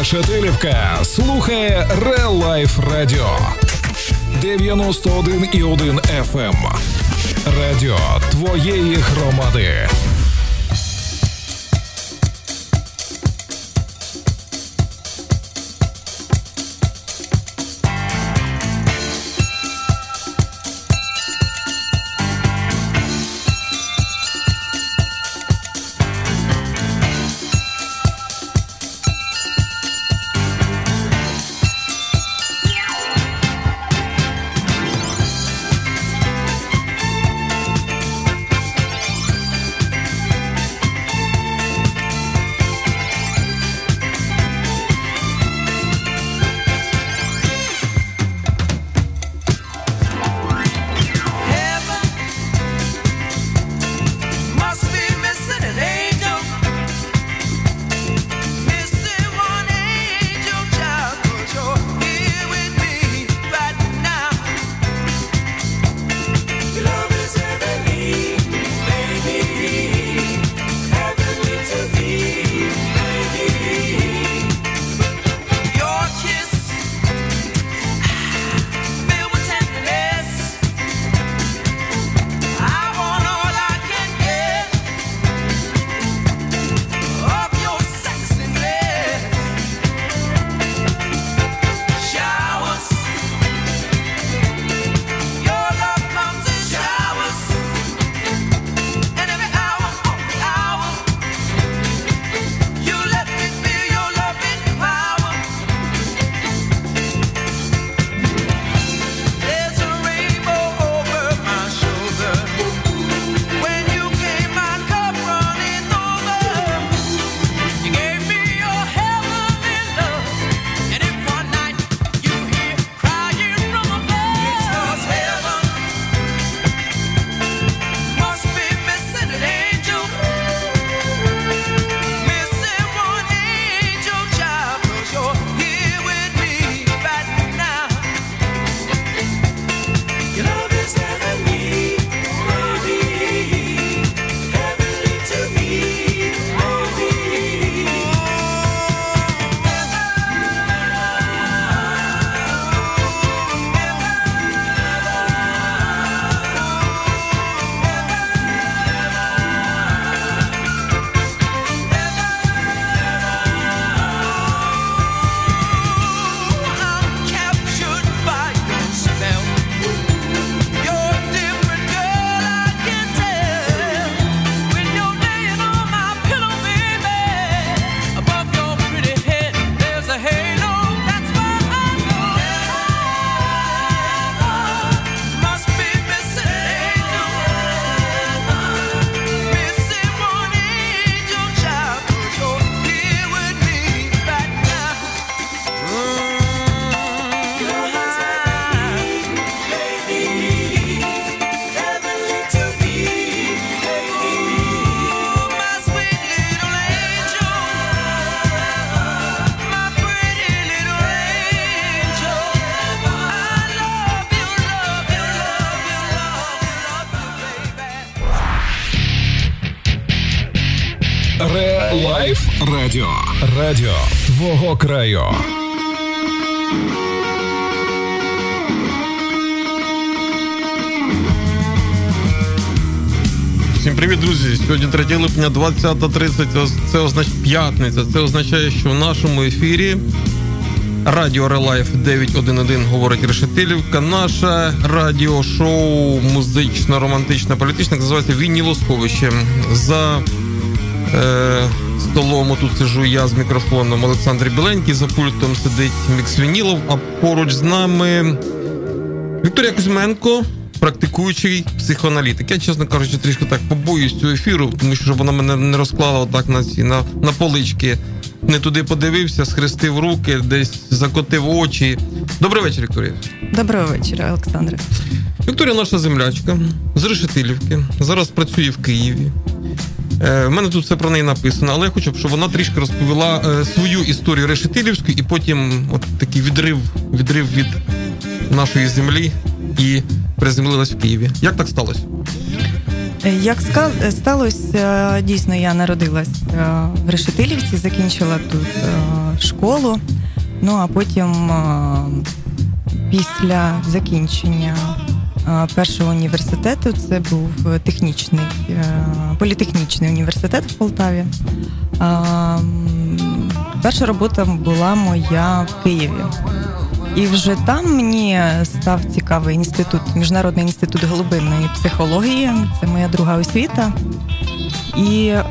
Решетилівка слухає Real Life Radio 91,1 FM. Радіо твоєї громади. Краю. Всім привіт, друзі! Сьогодні 3 липня 20.30, Це означає п'ятниця. Це означає, що в нашому ефірі Радіо Релайф 911 говорить Решетилівка. Наше радіошоу музично-романтичне політичне називається Вінілосховище. За е, столом тут сижу я з мікрофоном Олександр Біленький, за пультом сидить Мікс Вінілов, а поруч з нами Вікторія Кузьменко, практикуючий психоаналітик. Я, чесно кажучи, трішки так побоюсь цього ефіру, тому що вона мене не розклала отак на ці на, на полички. Не туди подивився, схрестив руки, десь закотив очі. Добрий вечір, Вікторія. Доброго вечора, Олександре. Вікторія наша землячка з Решетилівки. Зараз працює в Києві. Е, в мене тут все про неї написано, але я хочу, щоб вона трішки розповіла е, свою історію Решетилівську і потім от такий відрив, відрив від нашої землі і приземлилась в Києві. Як так сталося? Як сталося, дійсно, я народилась в Решетилівці, закінчила тут школу, ну а потім після закінчення першого університету це був технічний політехнічний університет в Полтаві. Перша робота була моя в Києві. І вже там мені став цікавий інститут, міжнародний інститут глибинної психології. Це моя друга освіта. І е,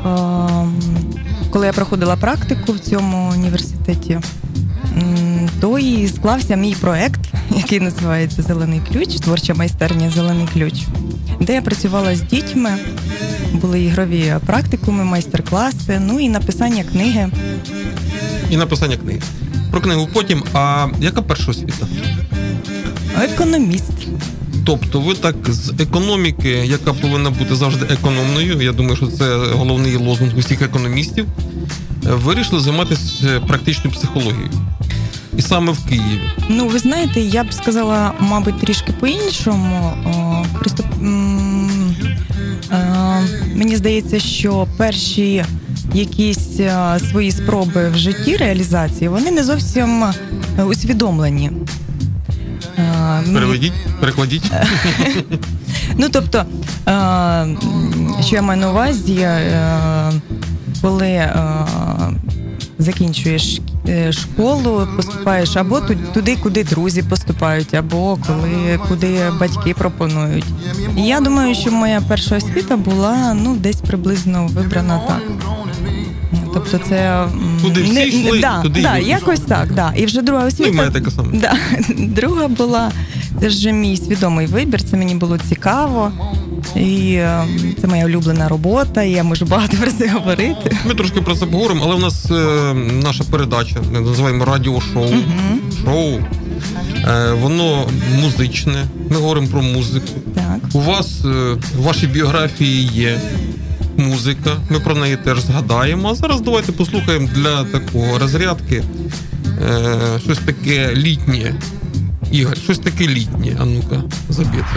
коли я проходила практику в цьому університеті, то і склався мій проект, який називається Зелений ключ, творча майстерня Зелений ключ, де я працювала з дітьми, були ігрові практикуми, майстер-класи, ну і написання книги. І написання книги. Про книгу потім. А яка перша освіта? Економіст. Тобто, ви так з економіки, яка повинна бути завжди економною, я думаю, що це головний лозунг усіх економістів, вирішили займатися практичною психологією. І саме в Києві. Ну, ви знаєте, я б сказала, мабуть, трішки по-іншому. Просто мені здається, що перші якісь свої спроби в житті реалізації, вони не зовсім усвідомлені. Переведіть, перекладіть. Ну, тобто, що я маю на увазі, коли закінчуєш е, школу, поступаєш або туди, куди друзі поступають, або коли куди батьки пропонують. І я думаю, що моя перша освіта була ну десь приблизно вибрана так. Тобто це Куди всі йшли, да, туди да, якось так, да. І вже друга освіта. Ну, така сама. Да, друга була це вже мій свідомий вибір. Це мені було цікаво. І е, це моя улюблена робота, і я можу багато про це говорити. Ми трошки про це поговоримо, але в нас е, наша передача, ми називаємо радіошоу. Угу. Шоу. Е, воно музичне. Ми говоримо про музику. Так. У вас е, в вашій біографії є музика. Ми про неї теж згадаємо. А зараз давайте послухаємо для такого розрядки е, щось таке літнє. Ігор, щось таке літнє. А ну-ка, забіти.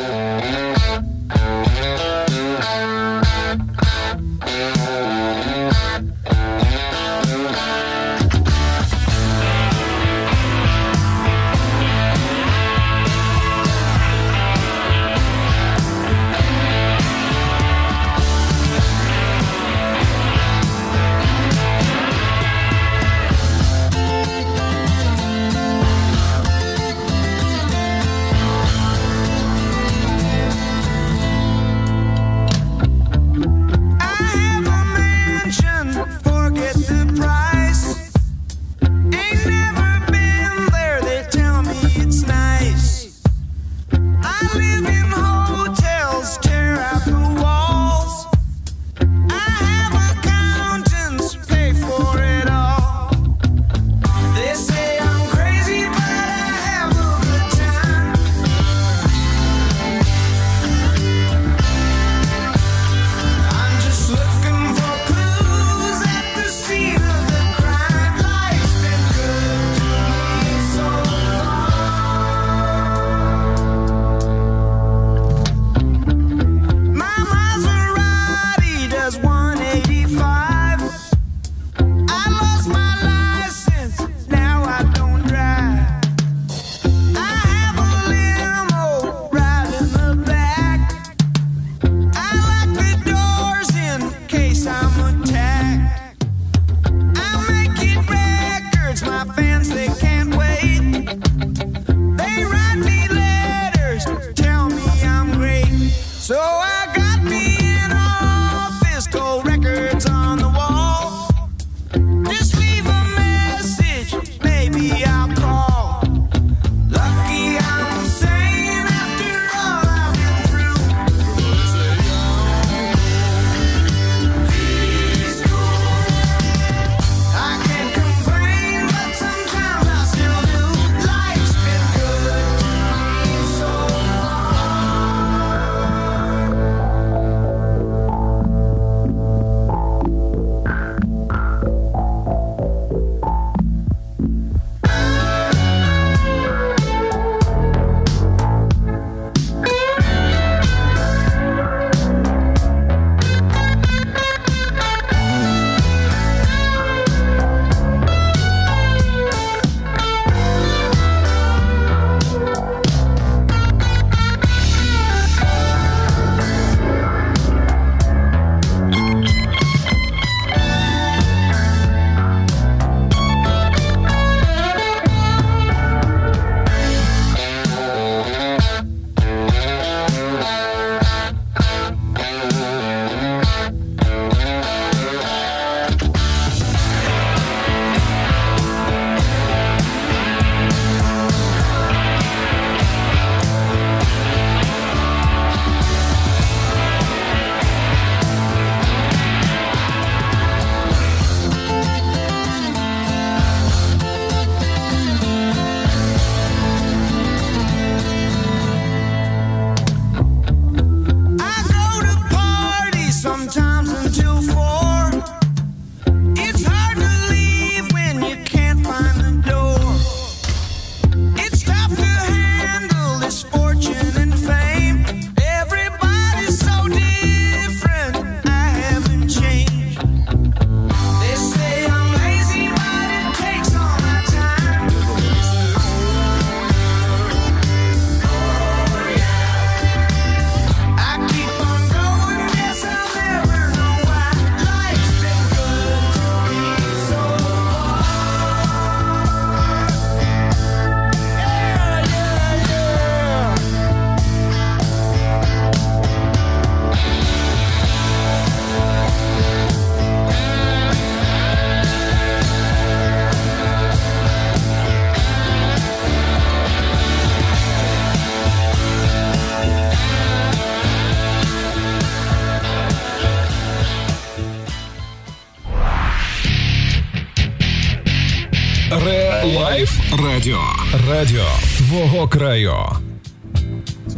Радіо твого краю.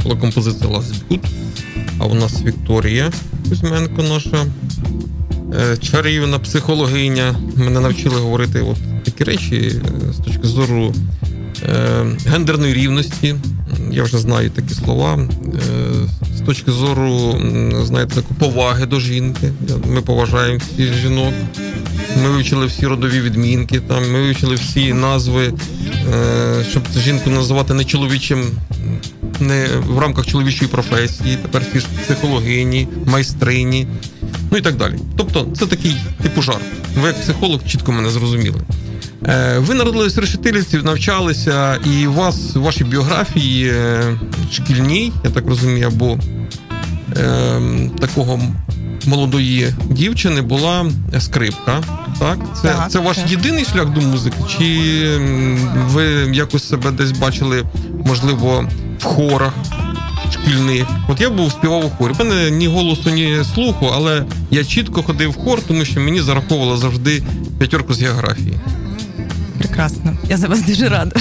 Була композиція Last. А у нас Вікторія Кузьменко, наша е, чарівна психологиня. Мене навчили говорити от такі речі е, з точки зору е, гендерної рівності. Я вже знаю такі слова. З точки зору, знаєте, поваги до жінки. Ми поважаємо всіх жінок. Ми вивчили всі родові відмінки, там ми вивчили всі назви, щоб жінку називати не чоловічим, не в рамках чоловічої професії, тепер всі психологині, майстрині, ну і так далі. Тобто, це такий типу жарт. Ви як психолог чітко мене зрозуміли. Е, ви народились в решетилівці, навчалися, і у вас у вашій біографії е, шкільній, я так розумію, або е, такого молодої дівчини була скрипка. Так, це так, це ваш так. єдиний шлях до музики? Чи ви якось себе десь бачили, можливо, в хорах шкільних? От я був співав у хорі. У мене ні голосу, ні слуху, але я чітко ходив в хор, тому що мені зараховувало завжди п'ятерку з географії. Прекрасно, я за вас дуже рада.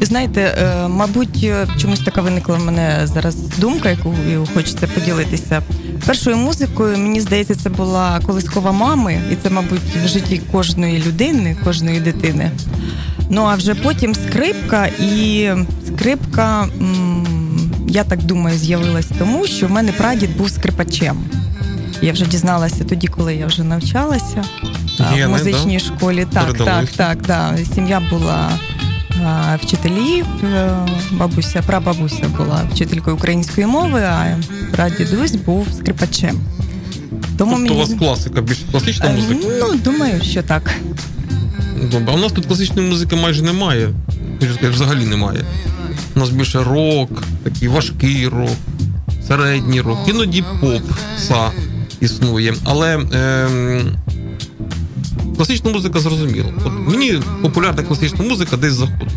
Ви знаєте, е, мабуть, е, чомусь така виникла в мене зараз думка, яку хочеться поділитися. Першою музикою, мені здається, це була колискова мами, і це, мабуть, в житті кожної людини, кожної дитини. Ну а вже потім скрипка, і скрипка, я так думаю, з'явилась тому, що в мене прадід був скрипачем. Я вже дізналася тоді, коли я вже навчалася Гени, в музичній да? школі. Так, так, так, да. Сім'я була вчителів, е, бабуся, прабабуся була вчителькою української мови, а прадідусь був скрипачем. Тому тобто мені... у вас класика, більш класична музика? Ну, думаю, що так. Добре, а у нас тут класичної музики майже немає. Хочу сказати, взагалі немає. У нас більше рок, такий важкий рок, середній рок, іноді поп са існує. Але е, класична музика зрозуміла. От мені популярна класична музика десь заходить.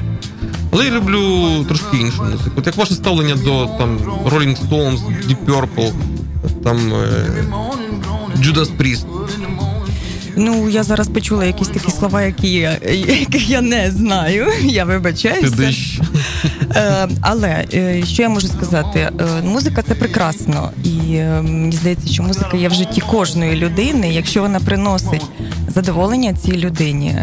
Але я люблю трошки іншу музику. От як ваше ставлення до там Rolling Stones, Deep Purple, там е, Judas Priest. Ну, я зараз почула якісь такі слова, які я, яких я не знаю. Я вибачаюся. Е, але е, що я можу сказати? Е, музика це прекрасно, і мені здається, що музика є в житті кожної людини. Якщо вона приносить задоволення цій людині,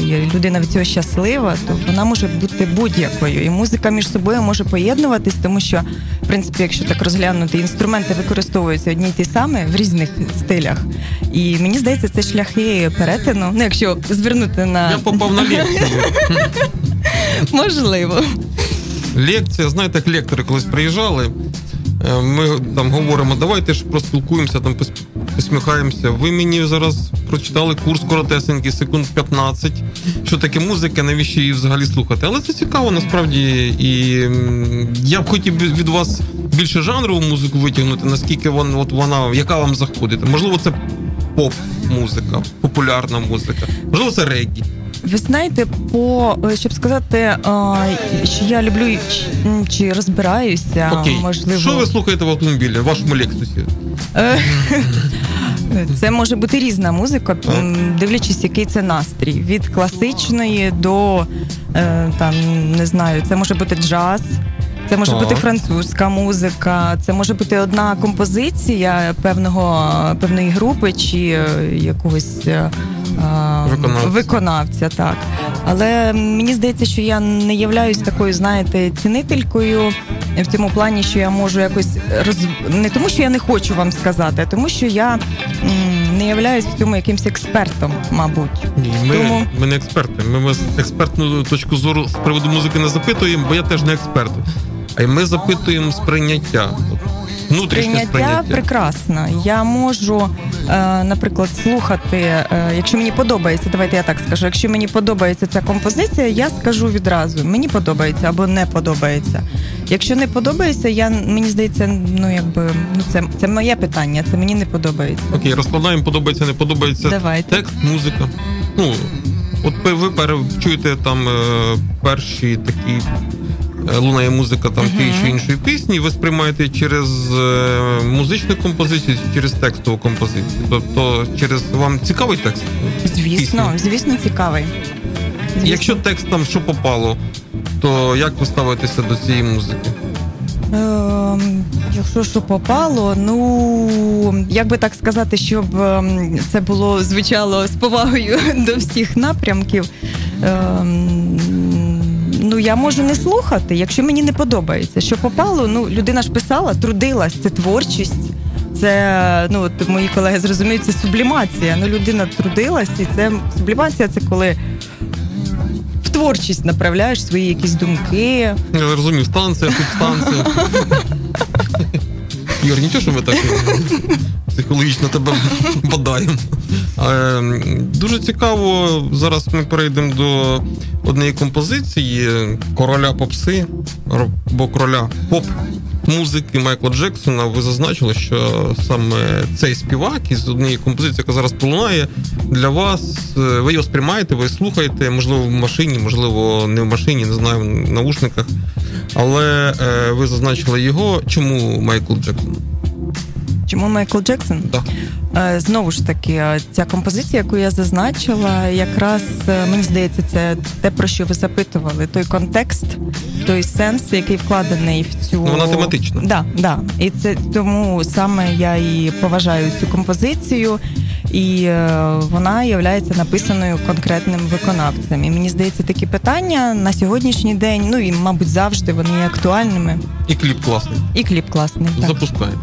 і людина від цього щаслива, то вона може бути будь-якою. І музика між собою може поєднуватись, тому що, в принципі, якщо так розглянути, інструменти використовуються одні й ті самі в різних стилях. І мені здається, це шляхи перетину. Ну, якщо звернути на я попав на лекцію. Можливо. Лекція, знаєте, як лектори колись приїжджали. Ми там говоримо, давайте ж проспілкуємося, там посміхаємося. Ви мені зараз прочитали курс коротесенький, секунд 15. Що таке музика, навіщо її взагалі слухати? Але це цікаво насправді. І я б хотів від вас більше жанрову музику витягнути, наскільки вона, от вона, яка вам заходить. Можливо, це поп-музика, популярна музика, можливо, це реггі. Ви знаєте, по щоб сказати, що я люблю чи розбираюся, Окей. можливо. Що ви слухаєте в автомобілі, в вашому лексусі? Це може бути різна музика, дивлячись, який це настрій. Від класичної до е, там не знаю, це може бути джаз. Це може так. бути французька музика, це може бути одна композиція певного певної групи чи е, якогось виконавця. виконавця. Так, але мені здається, що я не являюсь такою, знаєте, цінителькою в цьому плані, що я можу якось роз... не тому, що я не хочу вам сказати, а тому, що я не являюсь в цьому якимось експертом, мабуть. Ні, ми, тому... ми не експерти. Ми експертну точку зору з приводу музики не запитуємо, бо я теж не експерт. А ми запитуємо сприйняття. Внутрішнє сприйняття, сприйняття прекрасно. Я можу, е, наприклад, слухати, е, якщо мені подобається, давайте я так скажу. Якщо мені подобається ця композиція, я скажу відразу: мені подобається або не подобається. Якщо не подобається, я мені здається, ну якби ну це це моє питання, це мені не подобається. Окей, розкладаємо, подобається, не подобається. Давайте. Текст, музика. Ну от ви чуєте там е, перші такі. Е, лунає музика там uh-huh. тієї чи іншої пісні, ви сприймаєте через е, музичну композицію, через текстову композицію. Тобто, через вам цікавий текст? Звісно, пісні? звісно, цікавий. Звісно. Якщо текст там що попало, то як ви ставитеся до цієї музики? Ем, якщо що попало, ну як би так сказати, щоб ем, це було звучало з повагою до всіх напрямків. Ем, ну я можу не слухати, якщо мені не подобається. Що попало, ну людина ж писала, трудилась, це творчість. Це ну от мої колеги зрозуміють, це сублімація. Ну людина трудилась, і це сублімація це коли в творчість направляєш свої якісь думки. Я розумію, станція, субстанція. Юр, нічого, що ми так психологічно тебе бодаємо. Е, Дуже цікаво. Зараз ми перейдемо до однієї композиції короля попси або короля поп. Музики Майкла Джексона ви зазначили, що саме цей співак із однієї композиції, яка зараз пролунає для вас. е, Ви його сприймаєте, ви слухаєте, можливо, в машині, можливо, не в машині, не знаю, в наушниках. Але е, ви зазначили його. Чому Майкл Джексон? Чому Майкл Джексон? Так. Е, Знову ж таки, е, ця композиція, яку я зазначила, якраз е, мені здається, це те, про що ви запитували. Той контекст, той сенс, який вкладений в цю Ну, вона тематична. Да, да. І це тому саме я і поважаю цю композицію, і вона є написаною конкретним виконавцем. І мені здається, такі питання на сьогоднішній день, ну і мабуть завжди вони є актуальними. І кліп класний. І кліп класний. Так. Запускаємо.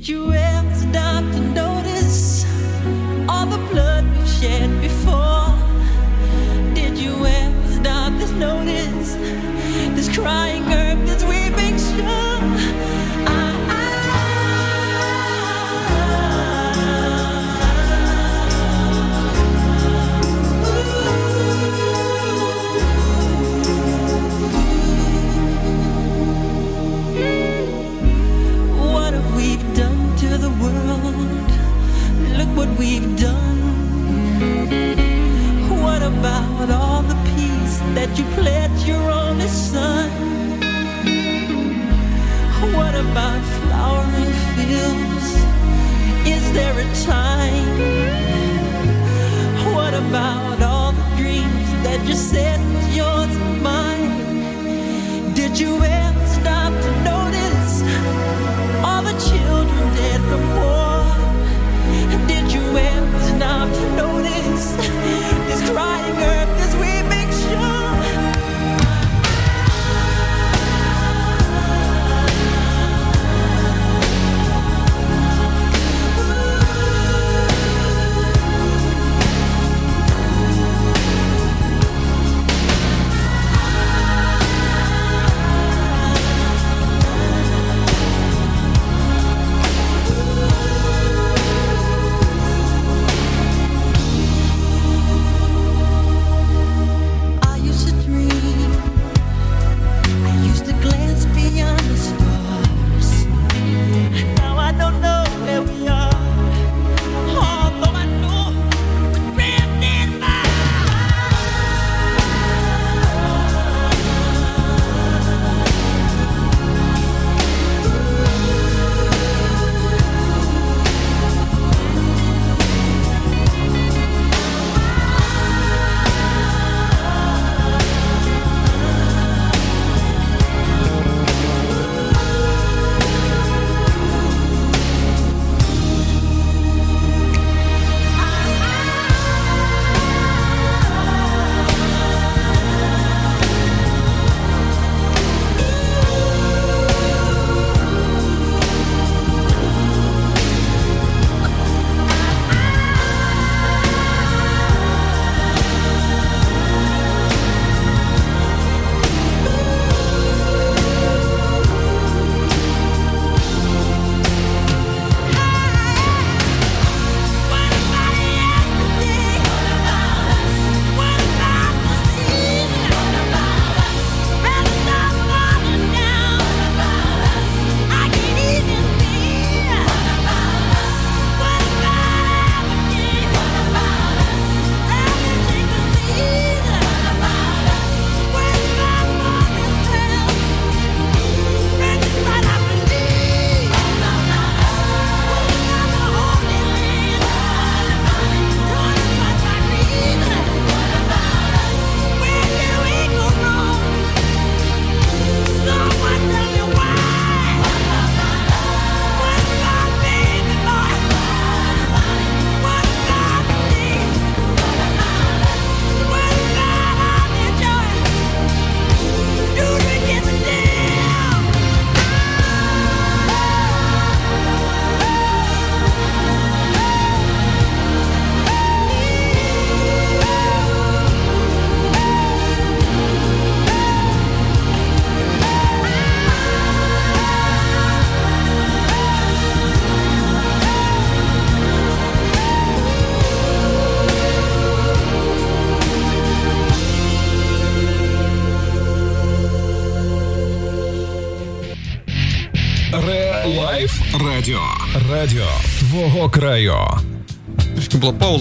Did you ever stop to notice all the blood we've shed before? Did you ever stop to notice this crying earth, we've done. What about all the peace that you pledged your only son? What about flowering fields? Is there a time? What about all the dreams that you said was yours and mine? Did you ever enough to notice.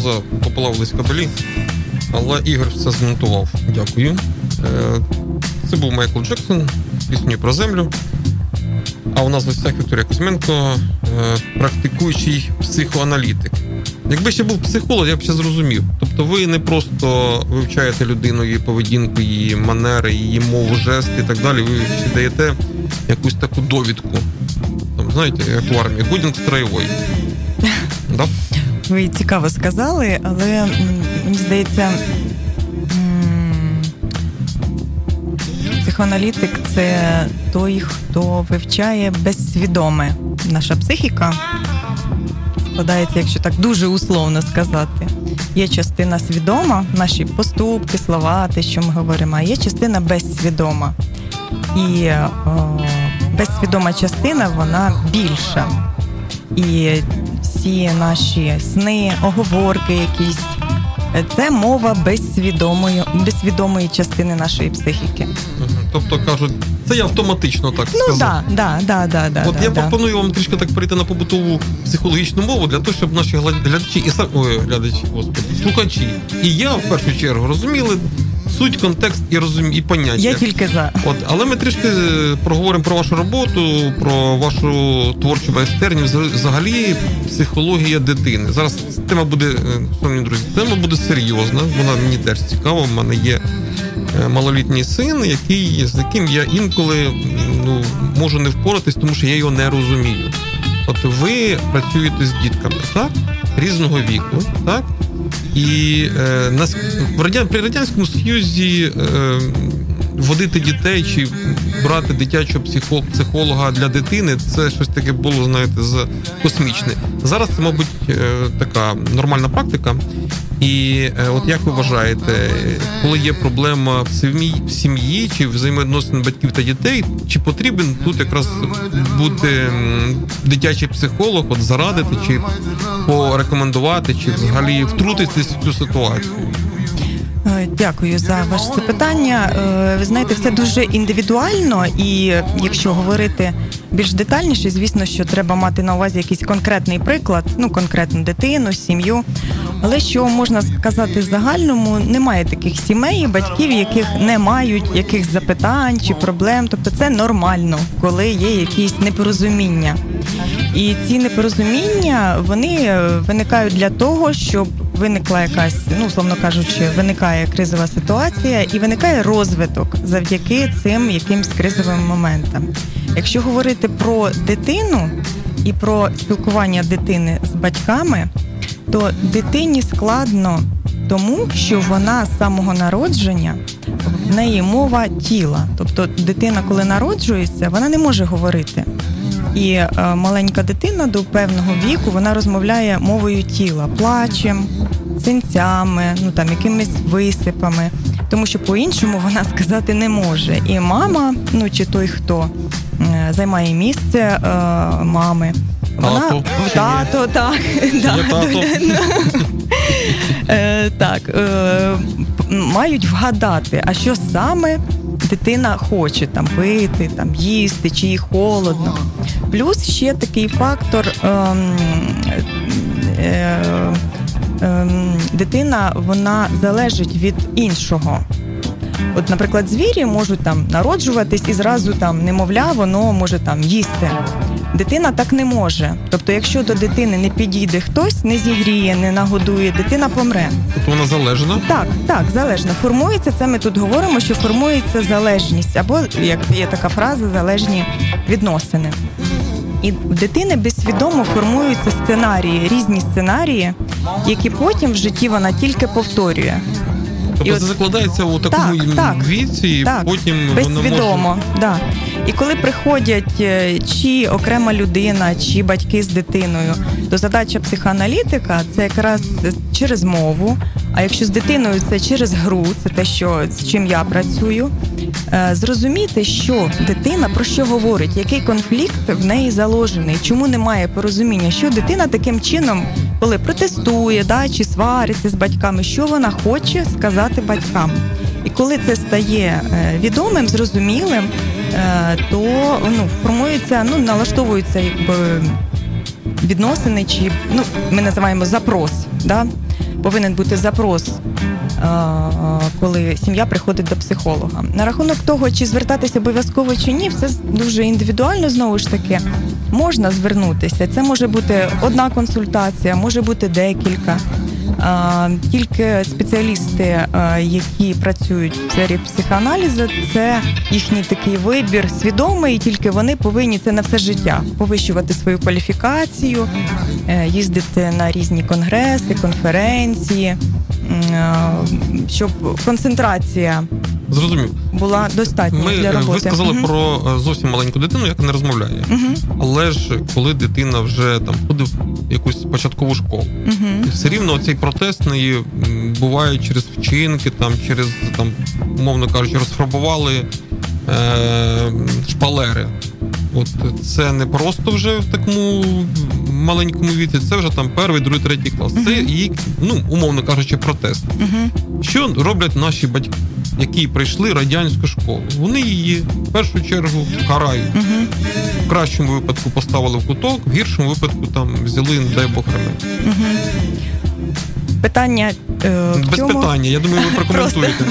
Пауза, попалавились кабелі, але Ігор все змонтував. Дякую. Е, це був Майкл Джексон, пісню про землю. А у нас в гостях Вікторія Кузьменко, е, практикуючий психоаналітик. Якби ще був психолог, я б ще зрозумів. Тобто ви не просто вивчаєте людину, її поведінку, її манери, її мову, жести і так далі. Ви ще даєте якусь таку довідку. Там, знаєте, як в армії, годен к строевой. Да? Ви цікаво сказали, але мені здається, психоаналітик це той, хто вивчає безсвідоме. Наша психіка складається, якщо так дуже условно сказати. Є частина свідома, наші поступки, слова, те, що ми говоримо, а є частина безсвідома. І о, безсвідома частина вона більша. І всі наші сни, оговорки, якісь це мова безсвідомої, безсвідомої частини нашої психіки. Тобто кажуть, це я автоматично так ну, сказав. Ну да, да, да, да, От да, я да. пропоную вам трішки так перейти на побутову психологічну мову для того, щоб наші глядачі і сам ой, глядачі, господи, слухачі і я в першу чергу розуміли суть, контекст і розум... і поняття. Я тільки за. От, але ми трішки проговоримо про вашу роботу, про вашу творчу майстерню, взагалі психологія дитини. Зараз тема буде, шановні друзі, тема буде серйозна. Вона мені теж цікава. У мене є малолітній син, який з яким я інколи ну можу не впоратись, тому що я його не розумію. От ви працюєте з дітками, так? Різного віку, так? І е, нас при радянському союзі е, водити дітей чи брати дитячого психо, психолога для дитини це щось таке було, знаєте, з космічне. Зараз це, мабуть, е, така нормальна практика. І е, от як ви вважаєте, коли є проблема в сім'ї в сім'ї чи взаємовідносин батьків та дітей, чи потрібен тут якраз бути дитячий психолог, от зарадити, чи порекомендувати, чи взагалі втрутитись в цю ситуацію? Дякую за ваше запитання. Ви знаєте, все дуже індивідуально, і якщо говорити більш детальніше, звісно, що треба мати на увазі якийсь конкретний приклад, ну конкретну дитину, сім'ю. Але що можна сказати загальному, немає таких сімей, батьків, яких не мають яких запитань чи проблем. Тобто це нормально, коли є якісь непорозуміння. І ці непорозуміння вони виникають для того, щоб виникла якась, ну условно кажучи, виникає кризова ситуація і виникає розвиток завдяки цим якимсь кризовим моментам. Якщо говорити про дитину і про спілкування дитини з батьками, то дитині складно тому, що вона з самого народження в неї мова тіла. Тобто дитина, коли народжується, вона не може говорити. І е, маленька дитина до певного віку вона розмовляє мовою тіла, плачем, синцями, ну там якимись висипами, тому що по-іншому вона сказати не може. І мама, ну чи той, хто е, займає місце е, мами, вона Тато, тато, так, да, тато. Е, так е, мають вгадати, а що саме дитина хоче там пити, там їсти, чи їй холодно. Плюс ще такий фактор. Ем, е, е, дитина вона залежить від іншого. От, наприклад, звірі можуть там народжуватись і зразу там, немовля, воно може там їсти. Дитина так не може. Тобто, якщо до дитини не підійде хтось, не зігріє, не нагодує, дитина помре. Тобто вона залежна? Так, так, залежно. Формується це. Ми тут говоримо, що формується залежність, або як є така фраза, залежні відносини. І в дитини безсвідомо формуються сценарії, різні сценарії, які потім в житті вона тільки повторює. Тобто це закладається у такому Так, так, віці, і так, потім безсвідомо, може... да. І коли приходять е, чи окрема людина, чи батьки з дитиною, то задача психоаналітика це якраз через мову. А якщо з дитиною це через гру, це те, що з чим я працюю, е, зрозуміти, що дитина про що говорить, який конфлікт в неї заложений, чому немає порозуміння, що дитина таким чином, коли протестує, да, чи свариться з батьками, що вона хоче сказати батькам. І коли це стає е, відомим, зрозумілим, то ну, формується, ну, налаштовуються якби відносини, чи ну, ми називаємо запрос. Да? Повинен бути запрос, коли сім'я приходить до психолога. На рахунок того, чи звертатися обов'язково чи ні, все дуже індивідуально знову ж таки. Можна звернутися. Це може бути одна консультація, може бути декілька. Тільки спеціалісти, які працюють в сфері психоаналізу, це їхній такий вибір свідомий, і тільки вони повинні це на все життя повищувати свою кваліфікацію, е, їздити на різні конгреси, конференції, щоб концентрація. Зрозумів. Була достатньо Ми, для роботи. Ви сказали uh про е, зовсім маленьку дитину, яка не розмовляє. uh Але ж коли дитина вже там ходить в якусь початкову школу, uh все рівно цей протест неї буває через вчинки, там через там, умовно кажучи, розфарбували е- шпалери. От це не просто вже в такому маленькому віці, це вже там перший, другий, третій клас. Це її, ну умовно кажучи, протест. Що роблять наші батьки, які прийшли радянську школу? Вони її в першу чергу карають. В кращому випадку поставили в куток, в гіршому випадку там взяли, не дай Бог ремень. Питання е, без чому? питання. Я думаю, ви прокоментуєте.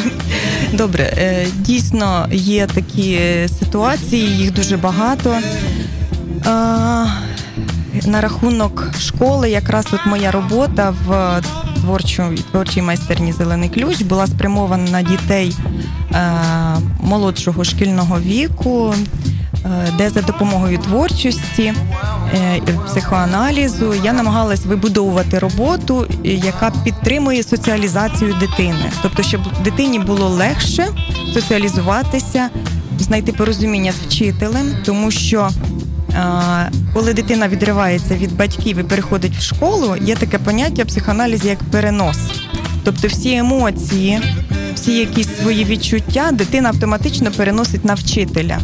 Добре, е, дійсно є такі ситуації, їх дуже багато. На рахунок школи, якраз от моя робота в творчу, творчій майстерні Зелений ключ була спрямована на дітей е, молодшого шкільного віку, Е, де за допомогою творчості, е, психоаналізу я намагалась вибудовувати роботу, яка підтримує соціалізацію дитини, тобто, щоб дитині було легше соціалізуватися, знайти порозуміння з вчителем, тому що. Е, коли дитина відривається від батьків і переходить в школу, є таке поняття психоаналіз як перенос. Тобто всі емоції, всі якісь свої відчуття дитина автоматично переносить на вчителя.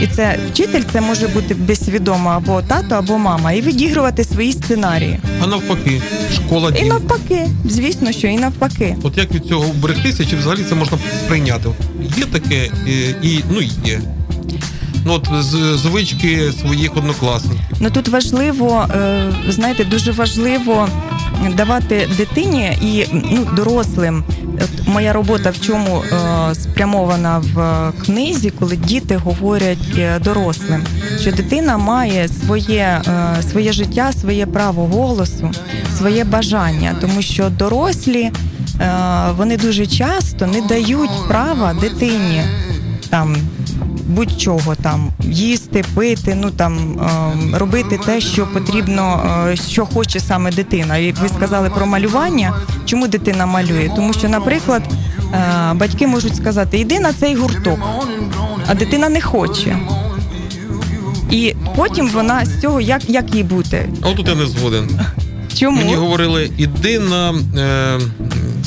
І це вчитель це може бути безсвідомо або тато, або мама, і відігрувати свої сценарії. А навпаки, школа і навпаки, звісно, що і навпаки. От як від цього вберегтися, чи взагалі це можна сприйняти? Є таке і, і ну є. Ну от з звички своїх однокласників. Ну тут важливо, е, знаєте, дуже важливо давати дитині і ну, дорослим. Моя робота в чому е, спрямована в книзі, коли діти говорять е, дорослим, що дитина має своє, своє життя, своє право голосу, своє бажання, тому що дорослі вони дуже часто не дають права дитині там будь-чого там їсти, пити, ну там ем, робити те, що потрібно, е, що хоче саме дитина. І ви сказали про малювання. Чому дитина малює? Тому що, наприклад, е, батьки можуть сказати, йди на цей гурток, а дитина не хоче. І потім вона з цього як як їй бути? А тут я не згоден. Чому мені говорили, іди на е,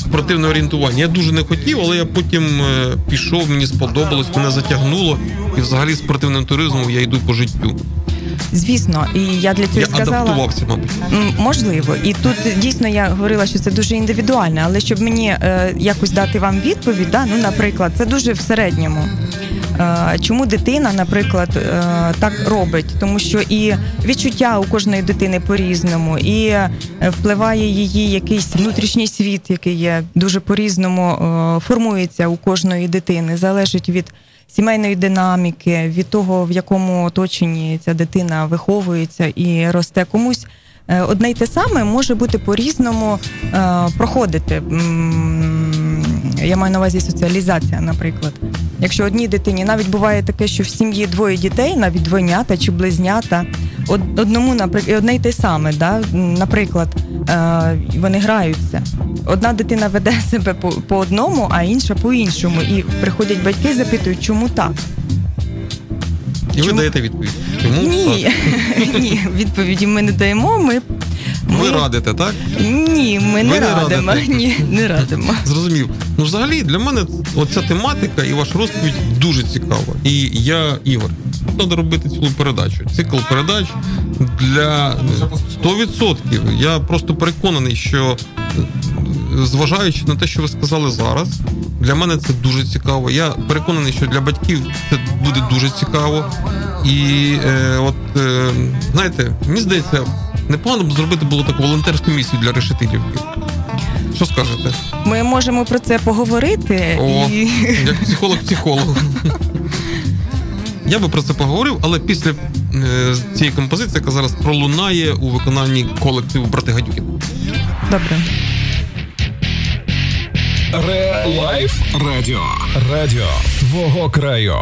спортивне орієнтування. Я дуже не хотів, але я потім е, пішов, мені сподобалось, мене затягнуло, і взагалі спортивним туризмом я йду по життю. Звісно, і я для цього я сказала адаптувався, мабуть. можливо, і тут дійсно я говорила, що це дуже індивідуальне, але щоб мені е, якось дати вам відповідь, да, ну наприклад, це дуже в середньому. Е, чому дитина, наприклад, е, так робить? Тому що і відчуття у кожної дитини по-різному, і е, впливає її якийсь внутрішній світ, який є дуже по-різному формується у кожної дитини, залежить від сімейної динаміки, від того, в якому оточенні ця дитина виховується і росте комусь. Одне й те саме може бути по-різному проходити. Я маю на увазі соціалізація, наприклад. Якщо одній дитині навіть буває таке, що в сім'ї двоє дітей, навіть двойнята чи близнята, одному наприклад, одне й те саме, да? наприклад, е, вони граються. Одна дитина веде себе по, по одному, а інша по іншому. І приходять батьки і запитують, чому так. І ви даєте відповідь. Чому Ні, ні, відповіді ми не даємо. Ми ви радите, так? Ні, ми не, не радимо. Радите? Ні, не радимо. Зрозумів. Ну, взагалі, для мене оця тематика і ваш розповідь дуже цікава. І я, Ігор, треба робити цілу передачу. Цикл передач для 100%. Я просто переконаний, що зважаючи на те, що ви сказали зараз, для мене це дуже цікаво. Я переконаний, що для батьків це буде дуже цікаво. І е, от е, знаєте, мені здається, непогано б зробити було таку волонтерську місію для решетилівки. Що скажете? Ми можемо про це поговорити. О, і... Як психолог психолог. Я би про це поговорив, але після е, цієї композиції, яка зараз пролунає у виконанні колективу Брати гадюки. Добре. Ре-лайф радіо. Радіо твого краю.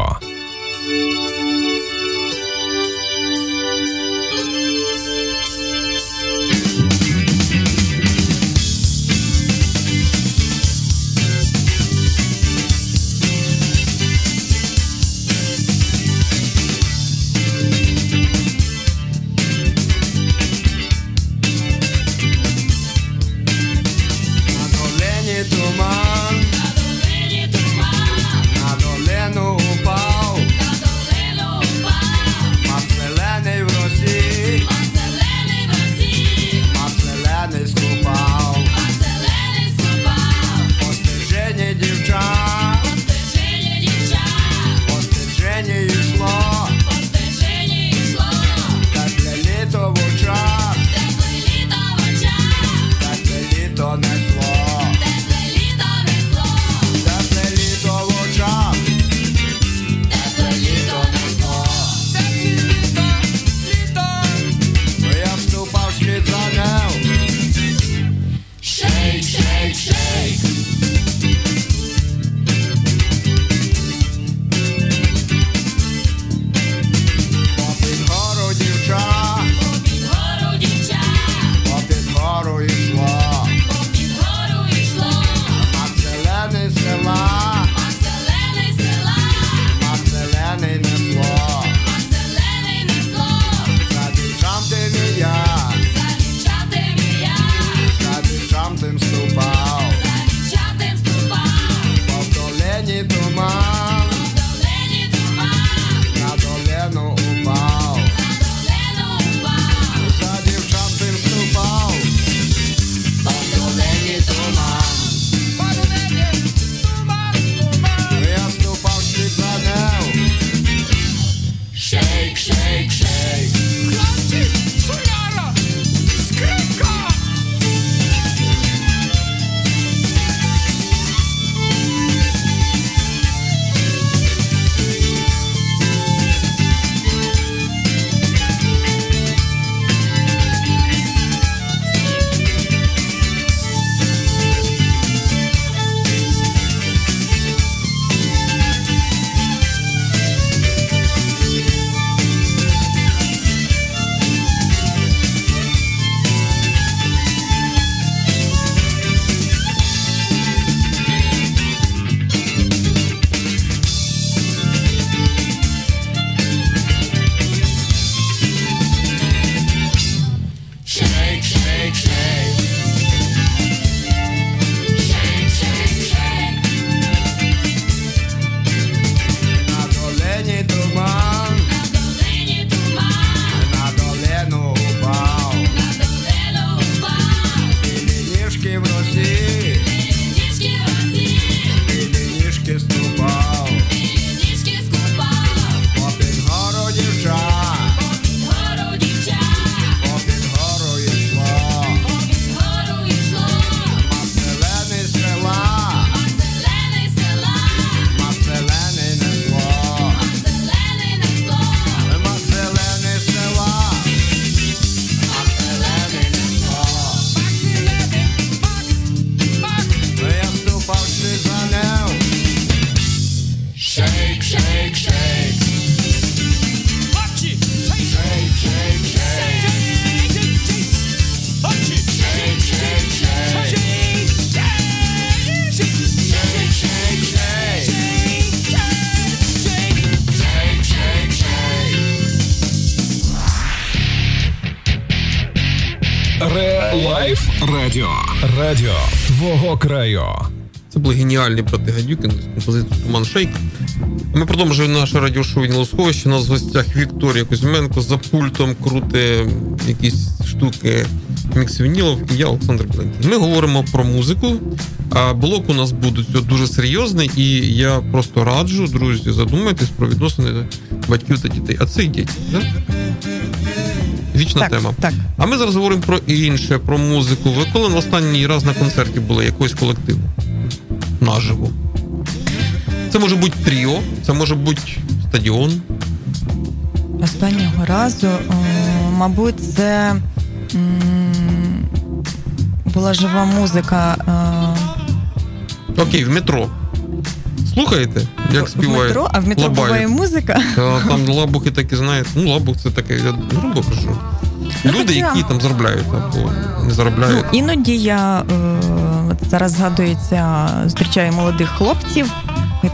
Радіо. Твого краю. Це були геніальні Брати Гадюкіни з композицією Туман Шейк. Ми продовжуємо наше радіошоу «Вінілосховище». У нас в гостях Вікторія Кузьменко за пультом крутить якісь штуки мікс вінілів і я Олександр Біленький. Ми говоримо про музику. А блок у нас буде дуже серйозний, і я просто раджу, друзі, задумайтесь про відносини батьків та дітей. А це і діти, так? Вічна так, тема. Так. А ми зараз говоримо про інше, про музику. Ви коли на останній раз на концерті були якогось колективу? Наживо. Це може бути тріо, це може бути стадіон. Останнього разу, о, мабуть, це м, була жива музика. О, Окей, в метро. Слухаєте, як співає? Метро, а в метро Лабають? буває музика. Та, Там лабухи такі, знаєте, ну лабух це таке, я грубо кажу. Люди, хоча- які там заробляють або не Ну, заробляють. іноді я е, зараз згадується, зустрічаю молодих хлопців,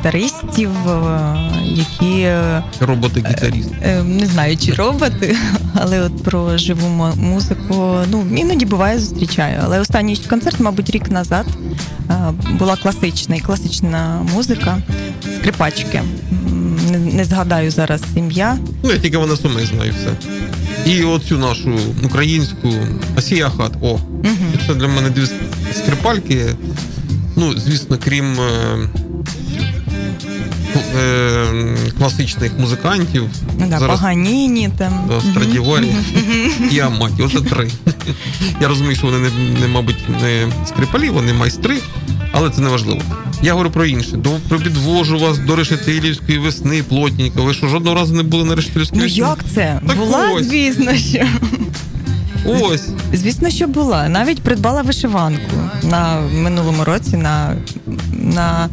гітаристів, е, які е, Роботи-гітаріст. е, не знаю, чи роботи, але от про живу музику, ну іноді буває, зустрічаю. Але останній концерт, мабуть, рік назад була класична і класична музика, скрипачки. Не, не згадаю зараз ім'я. Ну, я тільки вона суми знаю все. І оцю нашу українську Асія Хат. О, Угу. це для мене дві скрипальки. Ну, звісно, крім е, класичних музикантів. Ну, да, зараз Паганіні там. Да. Страдіварі і Аматі. Оце три. Я розумію, що вони не, не, мабуть, не скрипалі, вони майстри, але це не важливо. Я говорю про інше. До пробідвожу вас до Решетилівської весни, плотненько. Ви що жодного разу не були на Решетилівській Ну весні? як це? Так була, ось. звісно, що. Ось. Звісно, що була. Навіть придбала вишиванку на минулому році на, на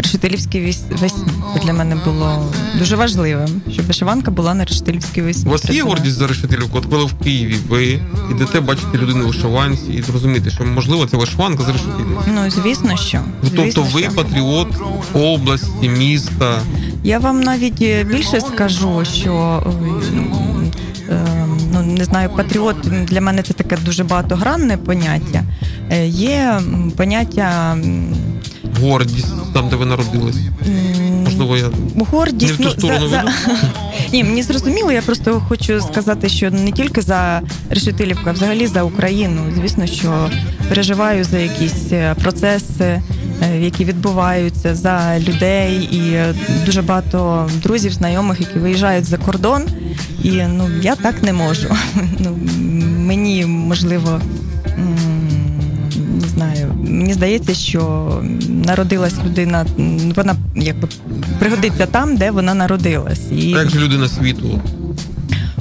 Решетилівській весні. Для мене було дуже важливим, щоб вишиванка була на Решетилівській весні. У вас є гордість за Решетилівку? От коли в Києві ви ідете, бачите людину в вишиванці і розумієте, що можливо це вишиванка з Решетилівки. Ну, звісно, що. Тобто ви що. патріот області, міста. Я вам навіть е, більше скажу, що ем, ем, ну не знаю, патріот для мене це таке дуже багатогранне поняття. Е, Є поняття Гордість там, де ви народились. Можливо, я гордість. Не в ту ну, сторону веду? Ні, мені зрозуміло. Я просто хочу сказати, що не тільки за Решетилівку, а взагалі за Україну. Звісно, що переживаю за якісь е, процеси, е, які відбуваються за людей, і дуже багато друзів, знайомих, які виїжджають за кордон. І ну я так не можу. Ну мені можливо. Знаю, мені здається, що народилась людина, вона якби пригодиться там, де вона народилась. І як же людина світу?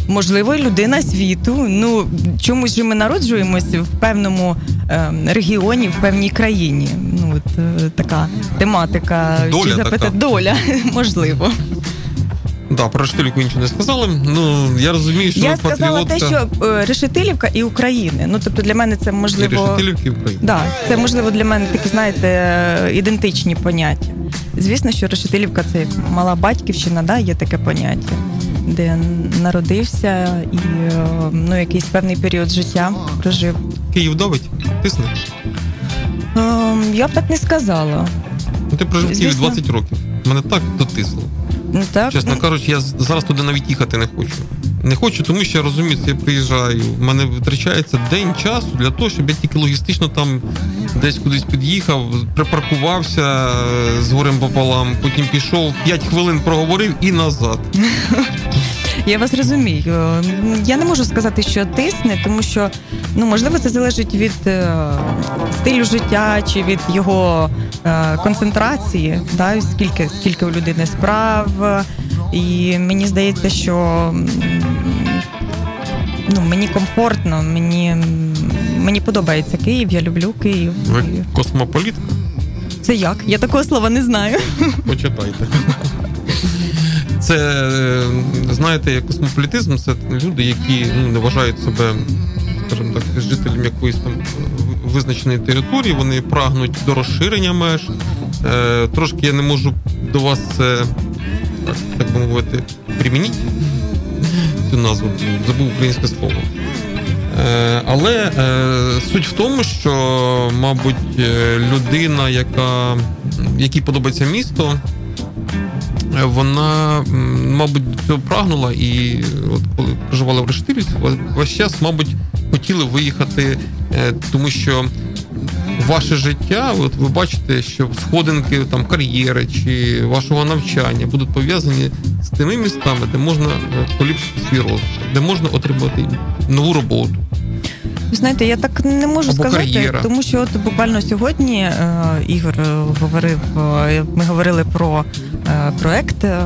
можливо, людина світу. Ну чомусь же ми народжуємось в певному е, регіоні, в певній країні. Ну от е, така тематика Доля чи запитати така. доля, можливо. Да, про Решетилівку нічого не сказали. Ну я розумію, що Я сказала те, що е, Решетилівка і України. Ну тобто для мене це і можливо. Решетилівки України. Да, це можливо для мене такі, знаєте, е, ідентичні поняття. Звісно, що Решетилівка це мала батьківщина, да, є таке поняття, де народився і е, ну, якийсь певний період життя прожив. Київ давить, тисне. Ем, Я б так не сказала. Ну ти прожив в Києві Звісно. 20 років. Мене так дотисло. Ну, так? Чесно кажучи, я зараз туди навіть їхати не хочу. Не хочу, тому що я розумію, це я приїжджаю. В мене витрачається день часу для того, щоб я тільки логістично там десь кудись під'їхав, припаркувався е, з горем пополам, потім пішов, 5 хвилин проговорив і назад. Я вас розумію. Я не можу сказати, що тисне, тому що ну можливо це залежить від е, стилю життя чи від його е, концентрації, да, скільки, скільки у людини справ. І мені здається, що ну, мені комфортно, мені, мені подобається Київ, я люблю Київ. Ви космополітка? Це як? Я такого слова не знаю. Почитайте. Це, е, знаєте, як космополітизм, це люди, які ну, не вважають себе, скажімо так, жителем якоїсь там визначеної території, вони прагнуть до розширення меж. Е, трошки я не можу до вас це, так, так би мовити, примініть цю назву, забув українське слово. Е, але суть в тому, що, мабуть, людина, яка якій подобається місто, вона, мабуть, цього прагнула, і от коли проживала в Рештилі, весь час, мабуть, хотіли виїхати, тому що ваше життя, от ви бачите, що сходинки там кар'єри чи вашого навчання будуть пов'язані з тими містами, де можна е, поліпшити свій розвиток, де можна отримати нову роботу. Знаєте, я так не можу Або сказати, кар'єра. тому що от буквально сьогодні е, Ігор е, говорив. Е, ми говорили про е, проект е,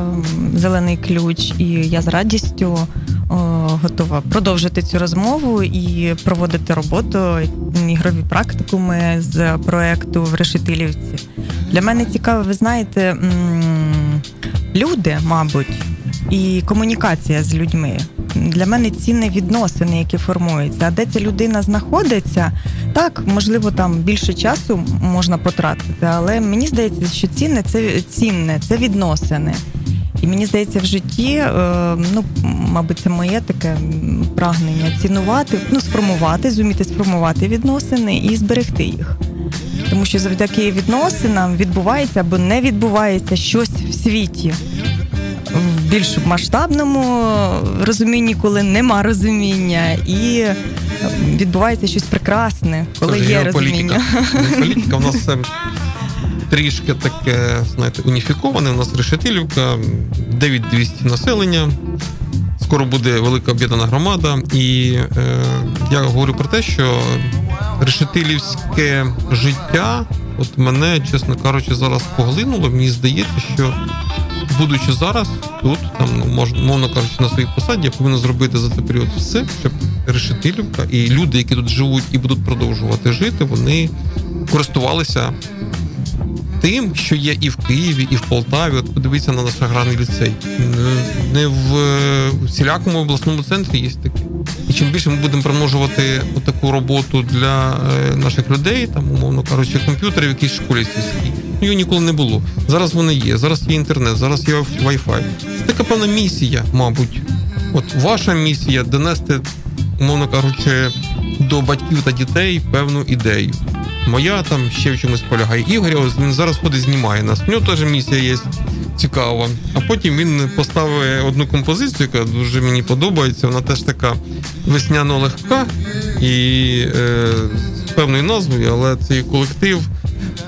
Зелений ключ, і я з радістю готова продовжити цю розмову і проводити роботу, ігрові практикуми з проекту в Решетилівці. Для мене цікаво, ви знаєте, люди, мабуть, і комунікація з людьми. Для мене цінні відносини, які формуються. А де ця людина знаходиться, так можливо, там більше часу можна потратити, але мені здається, що цінне це цінне, це відносини. І мені здається, в житті, е, ну мабуть, це моє таке прагнення цінувати, ну сформувати, зуміти сформувати відносини і зберегти їх. Тому що завдяки відносинам відбувається або не відбувається щось в світі. Більш масштабному розумінні, коли нема розуміння, і відбувається щось прекрасне, коли Тож, є розуміння. Політика в нас трішки таке, знаєте, уніфіковане. У нас решетилівка, 9200 населення. Скоро буде велика об'єднана громада. І е, я говорю про те, що решетилівське життя, от мене, чесно кажучи, зараз поглинуло. Мені здається, що будучи зараз тут, там ну, можна, мовно кажучи, на своїй посаді, я повинен зробити за цей період все, щоб решетилівка і люди, які тут живуть і будуть продовжувати жити, вони користувалися тим, що є і в Києві, і в Полтаві. От подивіться на наш аграрний ліцей. Не в всілякому обласному центрі є таке. І чим більше ми будемо примножувати таку роботу для е, наших людей, там, умовно кажучи, комп'ютери в якійсь школі сільській, його ніколи не було. Зараз вони є, зараз є інтернет, зараз є Wi-Fi. Це така певна місія, мабуть. От ваша місія донести, умовно кажучи, до батьків та дітей певну ідею. Моя там ще в чомусь полягає. Ігор він зараз ходить, знімає нас. У нього теж місія є цікава. А потім він поставив одну композицію, яка дуже мені подобається. Вона теж така весняно легка і е, з певною назвою, але цей колектив.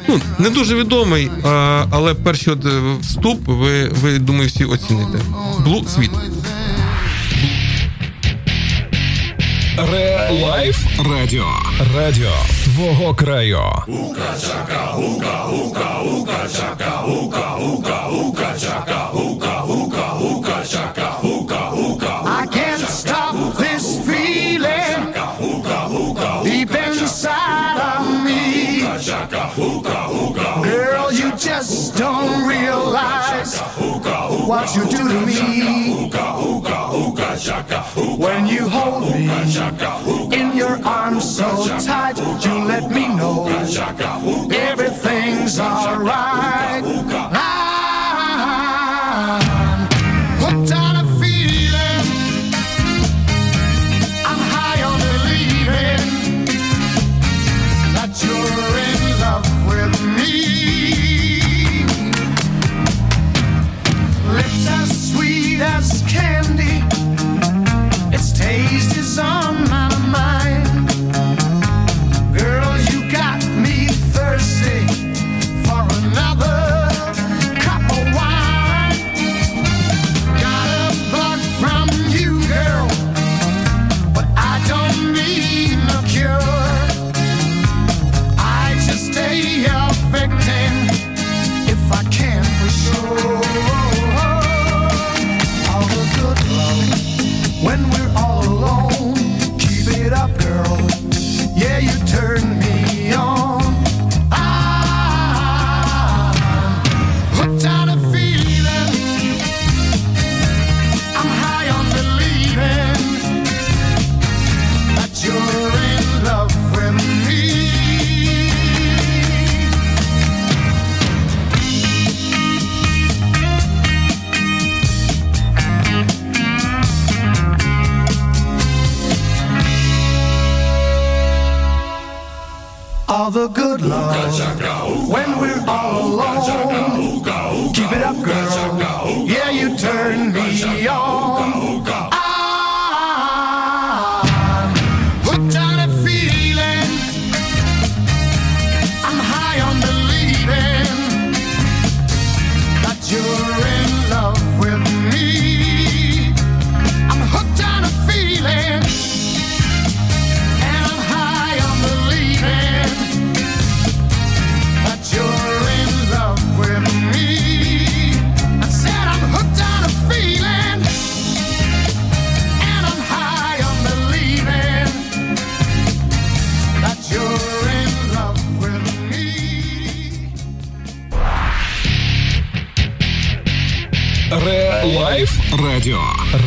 Ну, не дуже відомий, але перший е, вступ ви, ви думаю, всі оціните. Блу світ. Ре-лайф радіо. Радіо твого краю. Ука-чака, ука, ука, ука-чака, ука, ука, ука-чака, ука, ука, ука-чака, ука, ука. What you do to me. When you hold me in your arms so tight, you let me know everything's alright.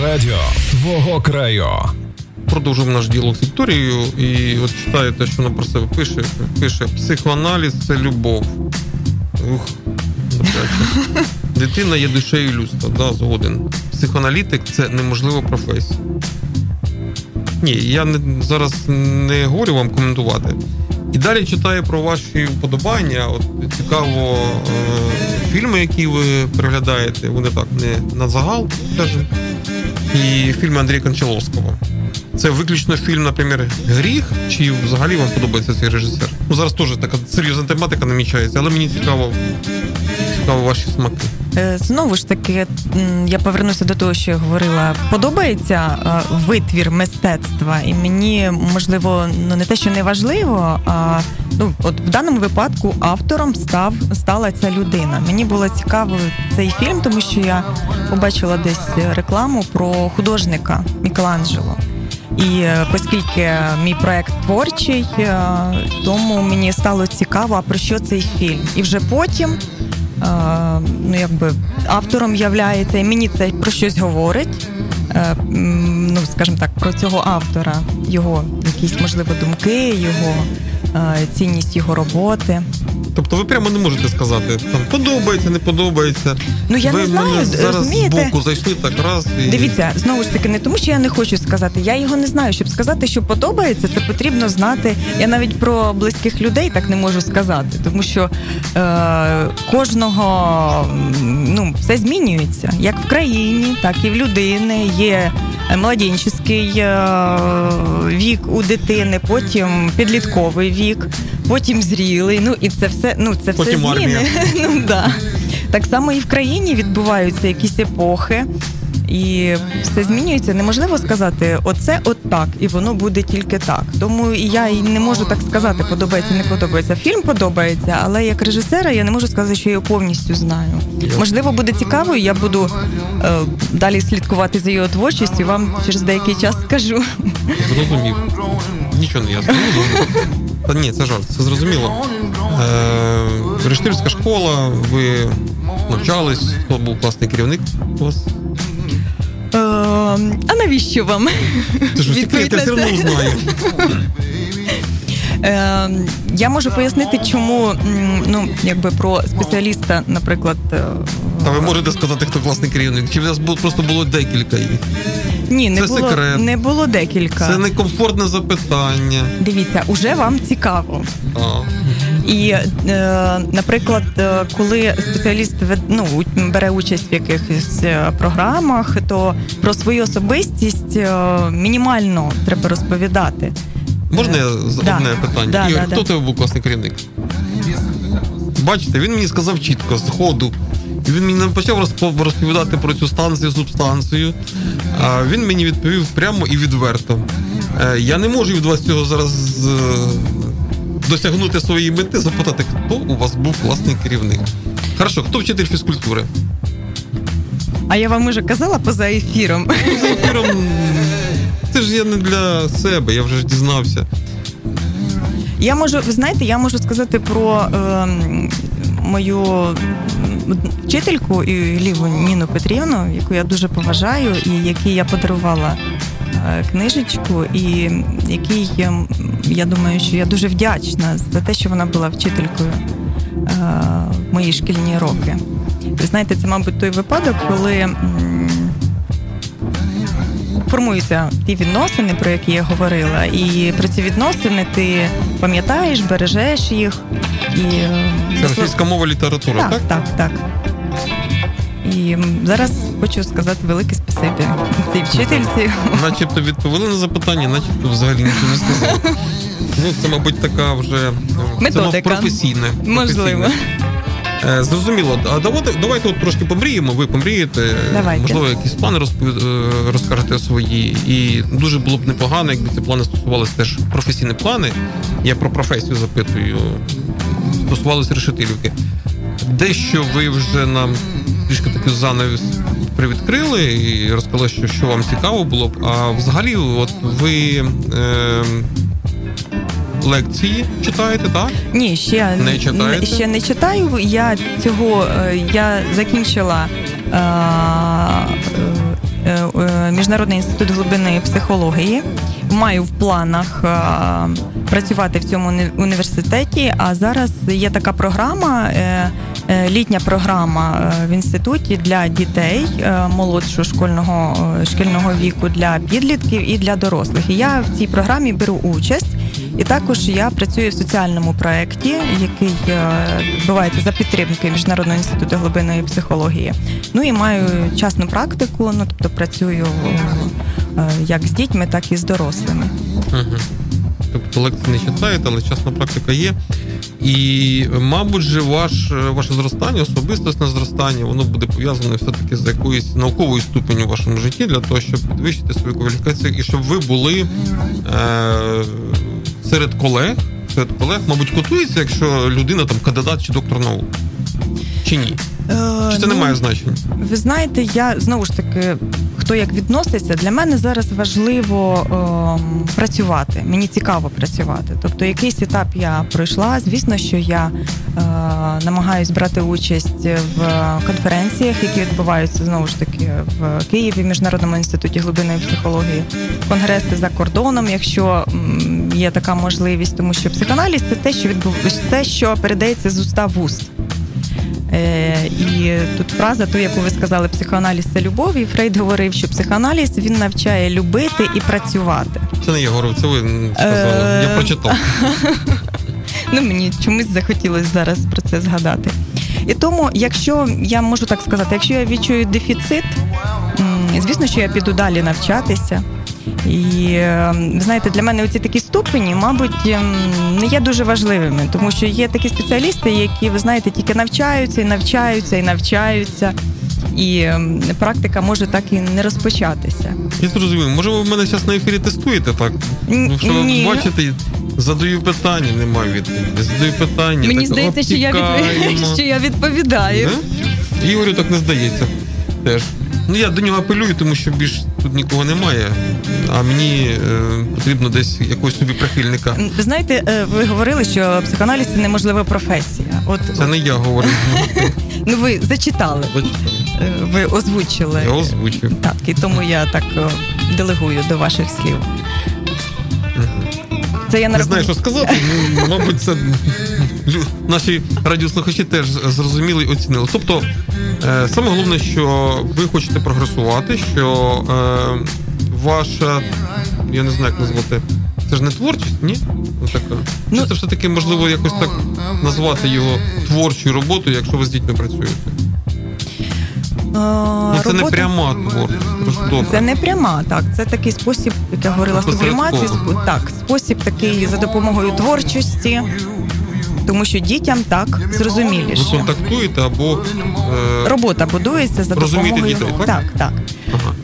Радіо. Твого краю. Продовжуємо наш діалог з Вікторією, і от читаю те, що вона про себе пише. Пише: психоаналіз це любов. Ух, добряче. Дитина є душею людства, да, згоден. Психоаналітик це неможлива професія. Ні, я не, зараз не говорю вам коментувати. І далі читаю про ваші вподобання. От цікаво, е, фільми, які ви переглядаєте, вони так не на загал, скажімо. І фільми Андрія Кончаловського. Це виключно фільм, наприклад, Гріх, чи взагалі вам подобається цей режисер? Ну зараз теж така серйозна тематика намічається, але мені цікаво, цікаво ваші смаки. Е, Знову ж таки, я повернуся до того, що я говорила. Подобається е, витвір мистецтва, і мені можливо ну не те, що не важливо, а ну от в даному випадку автором став стала ця людина. Мені було цікаво цей фільм, тому що я побачила десь рекламу про художника Мікеланджело. І е, оскільки мій проект творчий, е, тому мені стало цікаво, а про що цей фільм. І вже потім е, ну, якби автором являється, і мені це про щось говорить. Ну, скажімо так, про цього автора, його якісь можливо думки, його цінність його роботи. Тобто ви прямо не можете сказати, там подобається, не подобається. Ну, я ви не знаю, мене зараз розумієте? збоку зайшли так раз і. Дивіться, знову ж таки, не тому, що я не хочу сказати. Я його не знаю. Щоб сказати, що подобається, це потрібно знати. Я навіть про близьких людей так не можу сказати, тому що е, кожного ну, все змінюється. Як в країні, так і в людини. Є младенческий е, вік у дитини, потім підлітковий вік, потім зрілий. Ну і це все, ну це все зміни. армія. ну да. Так само і в країні відбуваються якісь епохи. І все змінюється. Неможливо сказати, оце от так, і воно буде тільки так. Тому і я і не можу так сказати, подобається, не подобається. Фільм подобається, але як режисера я не можу сказати, що я його повністю знаю. Можливо, буде цікаво, і я буду е, далі слідкувати за його творчістю. Вам через деякий час скажу. Зрозумів. Нічого не ясно. Та ні, це жарт, це зрозуміло. Е, Рештильська школа, ви навчались, хто був класний керівник у вас? Е, а навіщо вам? Ти ж секрет, я все одно знаю. Я можу пояснити, чому ну якби про спеціаліста, наприклад, е, Та ви можете сказати, хто класний керівник? Чи в нас просто було декілька їх? ні, не Це було секрет. не було декілька. Це некомфортне запитання. Дивіться, уже вам цікаво. А. І, е, наприклад, е, коли спеціаліст ну, бере участь в якихось е, програмах, то про свою особистість мінімально треба розповідати. Можна я Да. одне питання? Да, Ігор, да, хто да. тебе був класний керівник? Бачите, він мені сказав чітко, з ходу. І він мені не почав розпо- розповідати про цю станцію, субстанцію. А він мені відповів прямо і відверто. Я не можу від вас цього зараз досягнути своєї мети, запитати, хто у вас був класний керівник. Хорошо, хто вчитель фізкультури? А я вам уже казала поза ефіром. За ефіром, Це ж я не для себе, я вже ж дізнався. Я можу, ви знаєте, я можу сказати про е, мою вчительку і Ліву Ніну Петрівну, яку я дуже поважаю, і якій я подарувала книжечку, і якій я, я думаю, що я дуже вдячна за те, що вона була вчителькою е, в мої шкільні роки. Ви знаєте, це, мабуть, той випадок, коли. Формуються ті відносини, про які я говорила, і про ці відносини ти пам'ятаєш, бережеш їх. І, е, Це російська мова література, так? так, так, так. І зараз хочу сказати велике спасибі цій вчительці. Начебто відповіли на запитання, начебто взагалі нічого не сказали. Ну, це, мабуть, така вже це, Методика. мав, професійне. Можливо. Е, Зрозуміло. А давайте, давайте от трошки помріємо. Ви помрієте. Давайте. Можливо, якісь плани розпові- е, розкажете свої. І дуже було б непогано, якби ці плани стосувалися теж професійні плани. Я про професію запитую. Стосувалися решетилівки. Дещо ви вже нам трішки таки занавіс привідкрили і розказали, що, що вам цікаво було б. А взагалі, от ви. Е, Лекції читаєте, так? Ні, ще Не читаєте? ще не читаю. Я цього е, я закінчила е, е, е, Міжнародний інститут глибинної психології. Маю в планах е, працювати в цьому уні- університеті. А зараз є така програма, е, е, літня програма е, в інституті для дітей молодшого школьного шкільного віку, для підлітків і для дорослих. І я в цій програмі беру участь. І також я працюю в соціальному проєкті, який відбувається за підтримки Міжнародного інституту глибинної психології. Ну і маю частну практику, ну тобто працюю як з дітьми, так і з дорослими. Тобто лекції не читаєте, але часна практика є. І, мабуть, же ваш, ваше зростання, особистісне зростання, воно буде пов'язане все-таки з якоюсь науковою ступеню в вашому житті для того, щоб підвищити свою кваліфікацію і щоб ви були е- серед колег, серед колег, мабуть, котується, якщо людина там кандидат чи доктор наук. Чи ні? Чи це не ну, має значення? Ви знаєте, я знову ж таки, хто як відноситься, для мене зараз важливо ем, працювати. Мені цікаво працювати. Тобто, якийсь етап я пройшла. Звісно, що я е, намагаюсь брати участь в конференціях, які відбуваються знову ж таки в Києві, в Міжнародному інституті глибинної психології, конгреси за кордоном, якщо є така можливість, тому що психоаналіз це те, що відбув те, що передається з уста в уст. Е, і тут фраза, ту, яку ви сказали, психоаналіз це любов. І Фрейд говорив, що психоаналіз він навчає любити і працювати. Це не я говорив, це ви сказали. Я Е, прочитав. Ну мені чомусь захотілося зараз про це згадати. І тому, якщо я можу так сказати, якщо я відчую дефіцит, звісно, що я піду далі навчатися. І е, ви знаєте, для мене оці такі ступені, мабуть, ем, не є дуже важливими, тому що є такі спеціалісти, які, ви знаєте, тільки навчаються і навчаються і навчаються, і ем, практика може так і не розпочатися. Я зрозумів. Може, ви в мене зараз на ефірі тестуєте, так? Ну, що ви бачите, задаю питання, немає відповіді. Задаю питання. Мені так, здається, що я, від... що я відповідаю. Да? Ігорю так не здається. Теж. Ну я до нього апелюю, тому що більш тут нікого немає, а мені е, потрібно десь якогось собі прихильника. Ви знаєте, е, ви говорили, що психоаналіз це неможлива професія. От Це не я говорю. ну ви зачитали, е, ви озвучили. Я озвучив. Так, і тому я так е, делегую до ваших слів. Це я Не на знаю, що сказати. Ну, мабуть, це наші радіослухачі теж зрозуміли і оцінили. Тобто, е, саме головне, що ви хочете прогресувати, що е, ваша, я не знаю, як назвати, це ж не творчість, ні? Ну, така. Ну- Чи це все-таки можливо якось так назвати його творчою роботою, якщо ви з дітьми працюєте? Ну, це не пряма творчість. Це не пряма, так. Це такий спосіб, як я говорила, сублімації. Так, спосіб такий за допомогою творчості, тому що дітям так Ви контактуєте або е, Робота будується за Розуміти допомогою. дітей, так? так, так.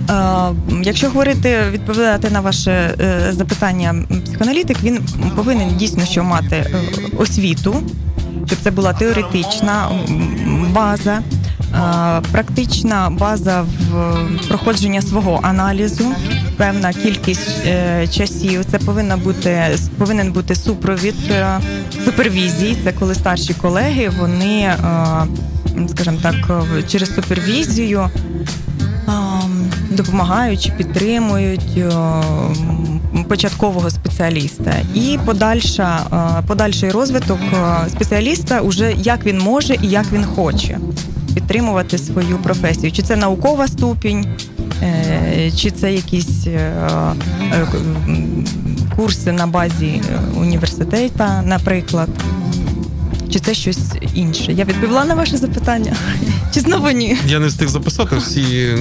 ага. Е, Якщо говорити, відповідати на ваше е, запитання, психоаналітик він повинен дійсно що мати е, освіту, щоб це була теоретична база, практична база в проходження свого аналізу, певна кількість е, часів. Це повинна бути повинен бути супровід е, супервізії. Це коли старші колеги вони, е, скажімо так, через супервізію допомагають підтримують початкового спеціаліста. І подальша, е, подальший розвиток е, спеціаліста уже як він може і як він хоче підтримувати свою професію. Чи це наукова ступінь, Е, Чи це якісь е, е, курси на базі університету, наприклад. Чи це щось інше? Я відповіла на ваше запитання? Чи знову ні? Я не встиг записати всі,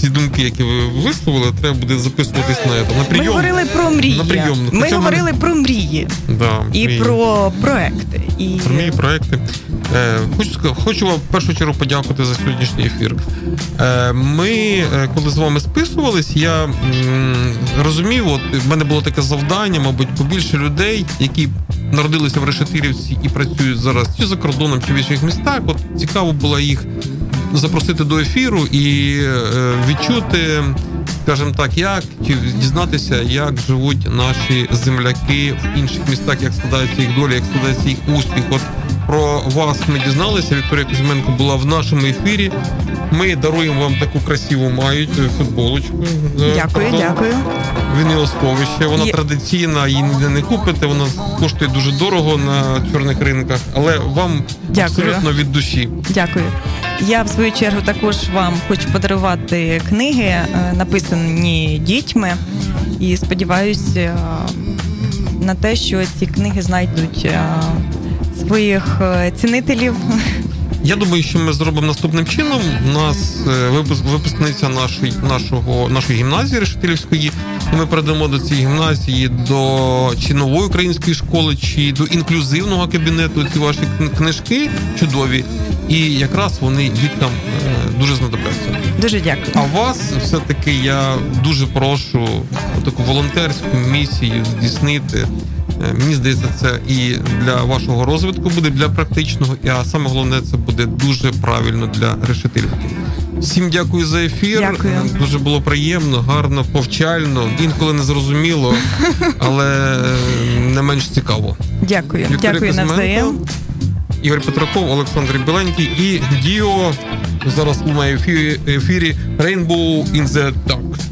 ці думки, які ви висловили. Треба буде записуватись на, це, на Ми прийом. говорили про мрії. На прийом. Ми Хоча говорили про мрії Да, і мрії. про проекти. І Про мої проекти. Е, хочу, хочу вам в першу чергу подякувати за сьогоднішній ефір. Е, ми, е, коли з вами списувались, я розумів, от в мене було таке завдання, мабуть, побільше людей, які народилися в Решетирівці і працюють зараз чи за кордоном, чи в інших містах. От цікаво було їх запросити до ефіру і відчути. Скажімо так, як чи дізнатися, як живуть наші земляки в інших містах, як складається їх доля, як складається їх успіх. От про вас ми дізналися. Вікторія Кузьменко була в нашому ефірі. Ми даруємо вам таку красиву мають футболочку. Е, Дякую, пардон. дякую. Вінило сховище. Вона Є. традиційна, її ніде не купите. Вона коштує дуже дорого на чорних ринках, але вам Дякую. абсолютно від душі. Дякую. Я в свою чергу також вам хочу подарувати книги, е, написані дітьми, і сподіваюся е, на те, що ці книги знайдуть своїх е, цінителів. Я думаю, що ми зробимо наступним чином. У нас е, випуск, випускниця нашої, нашого, нашої гімназії Решетилівської, і ми передамо до цієї гімназії до чи нової української школи, чи до інклюзивного кабінету ці ваші книжки чудові. І якраз вони діткам е, дуже знадобляться. Дуже дякую. А вас все-таки я дуже прошу таку волонтерську місію здійснити. Е, Мені здається, це і для вашого розвитку буде для практичного, і а саме головне, це буде дуже правильно для решетилівки. Всім дякую за ефір. Дякую. Е, Дуже було приємно, гарно, повчально, інколи не зрозуміло, але е, не менш цікаво. Дякую. Вікторія Дякую навзаєм. Ігор Петраков, Олександр Біленький і Діо. Зараз ефірі, ефірі Rainbow in the Dark.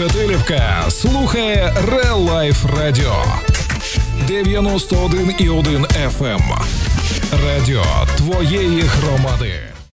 Решетилівка слухає Релайф Радіо 91,1 FM. Радіо твоєї громади.